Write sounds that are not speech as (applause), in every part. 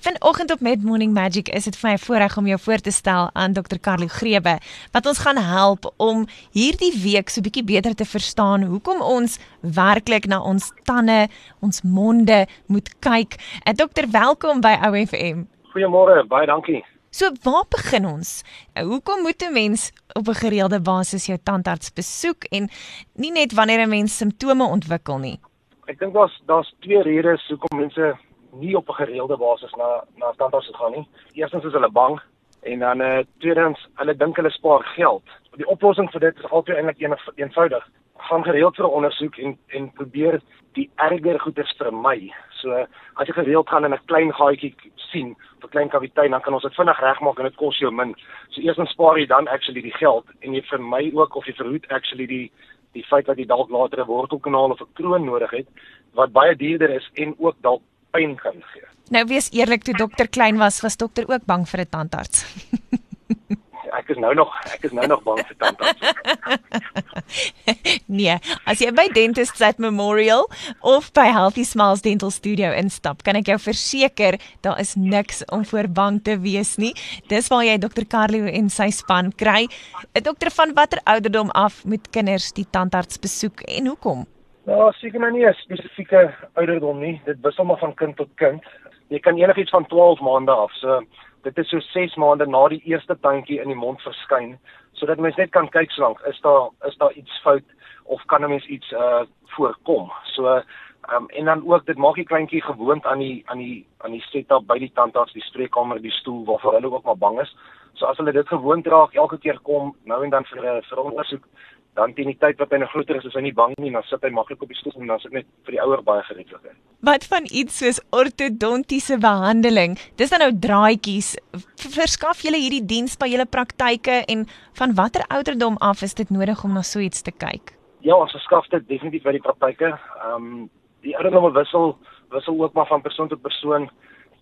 Vanoggend op Mid Morning Magic is dit vir my voorreg om jou voor te stel aan Dr. Carlo Grebe wat ons gaan help om hierdie week so bietjie beter te verstaan hoekom ons werklik na ons tande, ons monde moet kyk. En dokter, welkom by OFM. Goeiemôre, baie dankie. So waar begin ons? Hoekom moet 'n mens op 'n gereelde basis jou tandarts besoek en nie net wanneer 'n mens simptome ontwikkel nie? Ek dink daar's daar's twee redes hoekom mense nie op 'n gereelde basis na na tandarts gaan nie. Eerstens is hulle bang en dan eh uh, tweedens hulle dink hulle spaar geld. Die oplossing vir dit is altyd eintlik een, eenvoudig. Gaan gereeld vir 'n ondersoek en en probeer die erger goeders vermy. So as jy gereeld gaan en 'n klein gaatjie sien, 'n klein kaviteit, dan kan ons dit vinnig regmaak en dit kos jou min. So eers dan spaar jy dan actually die geld en jy vermy ook of jy verhoed actually die die feit dat jy dalk later 'n wortelkanaal of 'n kroon nodig het wat baie duurder is en ook dalk pyn kan gee. Nou wees eerlik, toe dokter klein was, was dokter ook bang vir 'n tandarts. ek is nou nog ek is nou nog bang vir tandarts. (laughs) nee, as jy by Dentists at Memorial of by Healthy Smiles Dental Studio instap, kan ek jou verseker daar is niks om voor bang te wees nie. Dis waar jy Dr. Carlo en sy span kry. 'n Dokter van watter ouderdom af moet kinders die tandarts besoek en hoekom? Ja, seker maar nie 'n spesifieke ouderdom nie. Dit wissel maar van kind tot kind. Jy kan enigiets van 12 maande af. So dit is so 6 maande na die eerste tandjie in die mond verskyn, sodat mens net kan kyk slank, is daar is daar iets fout of kan 'n mens iets uh voorkom. So ehm um, en dan ook dit maak die kleintjie gewoond aan die aan die aan die setup by die tandarts, die spreekkamer, die stoel waarvoor hulle ook maar bang is. So as hulle dit gewoond raak, elke keer kom nou en dan vir 'n vir ondersoek, dan teen die tyd wat hy nog groter is, is hy nie bang nie, dan sit hy maklik op die stoel en dan sit net vir die ouer baie gereedlik. Wat van iets soos ortodontiese behandeling? Dis dan nou draadjies. Verskaf julle hierdie diens by julle praktyke en van watter ouderdom af is dit nodig om na so iets te kyk? Ja, ons verskaf dit definitief by die praktyke. Ehm um, die ouderdomme wissel wissel ook maar van persoon tot persoon.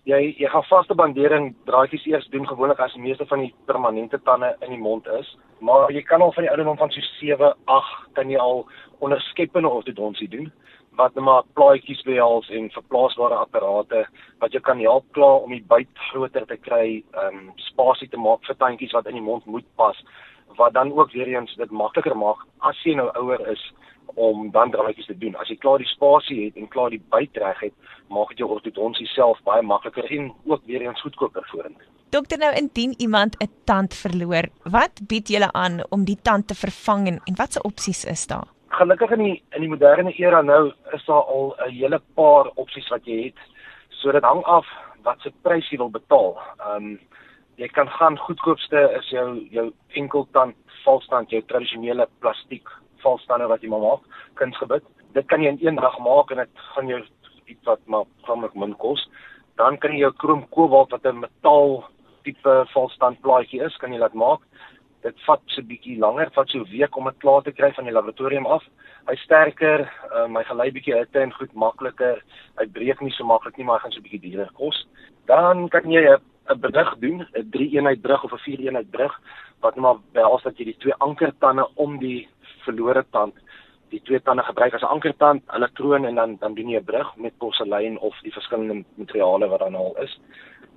Jy jy gaan vaste bandering draadjies eers doen gewoonlik as die meeste van die permanente tande in die mond is. Maar jy kan al van die ouderdom van so 7 8 kan jy al onderskeppende ortodontie doen wat net maar plaatjies behels en verplaasbare apparate wat jou kan help klaar om die byt groter te kry, ehm um, spasie te maak vir tandjies wat in die mond moet pas wat dan ook weer eens dit makliker maak as jy nou ouer is om dan draadjies te doen. As jy klaar die spasie het en klaar die byt reg het, maak dit jou ortodonsie self baie makliker en ook weer eens goedkoper vorentoe. Dokter nou indien iemand 'n tand verloor, wat bied julle aan om die tand te vervang en, en watse opsies is daar? Gelukkig in die in die moderne era nou is daar al 'n hele paar opsies wat jy het. So dit hang af wat se prys jy wil betaal. Ehm um, jy kan gaan goedkoopste is jou jou enkeltand valstand, jou tradisionele plastiek valstande wat jy maar maak, kunsgebit. Dit kan jy in een dag maak en dit gaan jou iets wat maar gewoonlik min kos. Dan kan jy jou krom kobalt wat 'n metaal tipe valstand plaatjie is, kan jy laat maak. Dit vat so 'n bietjie langer, vat so 'n week om dit klaar te kry van die laboratorium af. Hy sterker, uh, my gelei bietjie hitte en goed makliker. Hy breek nie so maklik nie, maar hy gaan so 'n bietjie duurder kos. Dan kan jy 'n 'n brug doen, 'n 3-eenheid brug of 'n 4-eenheid brug wat net maar behels dat jy die twee ankertande om die verlore tand die twee tande gebruik as 'n ankertand, elektroon en dan dan doen jy 'n brug met porselein of die verskillende materiale wat dan al is.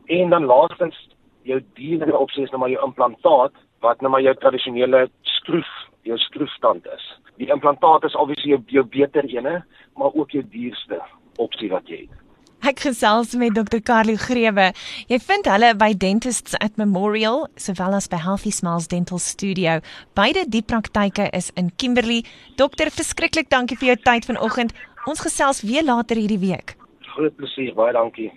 En dan laastens jou dierlike opsie is nou maar jou implantaat wat nou maar jou tradisionele skroef, jou skroefstand is. Die implantaat is obviously jou, jou beter ene, maar ook jou duurste opsie wat jy het. Ek gesels met Dr. Carlo Grewe. Jy vind hulle by Dentists at Memorial sowel as by Healthy Smiles Dental Studio. Beide die praktyke is in Kimberley. Dokter, verskriklik dankie vir jou tyd vanoggend. Ons gesels weer later hierdie week. Groot plesier, baie dankie.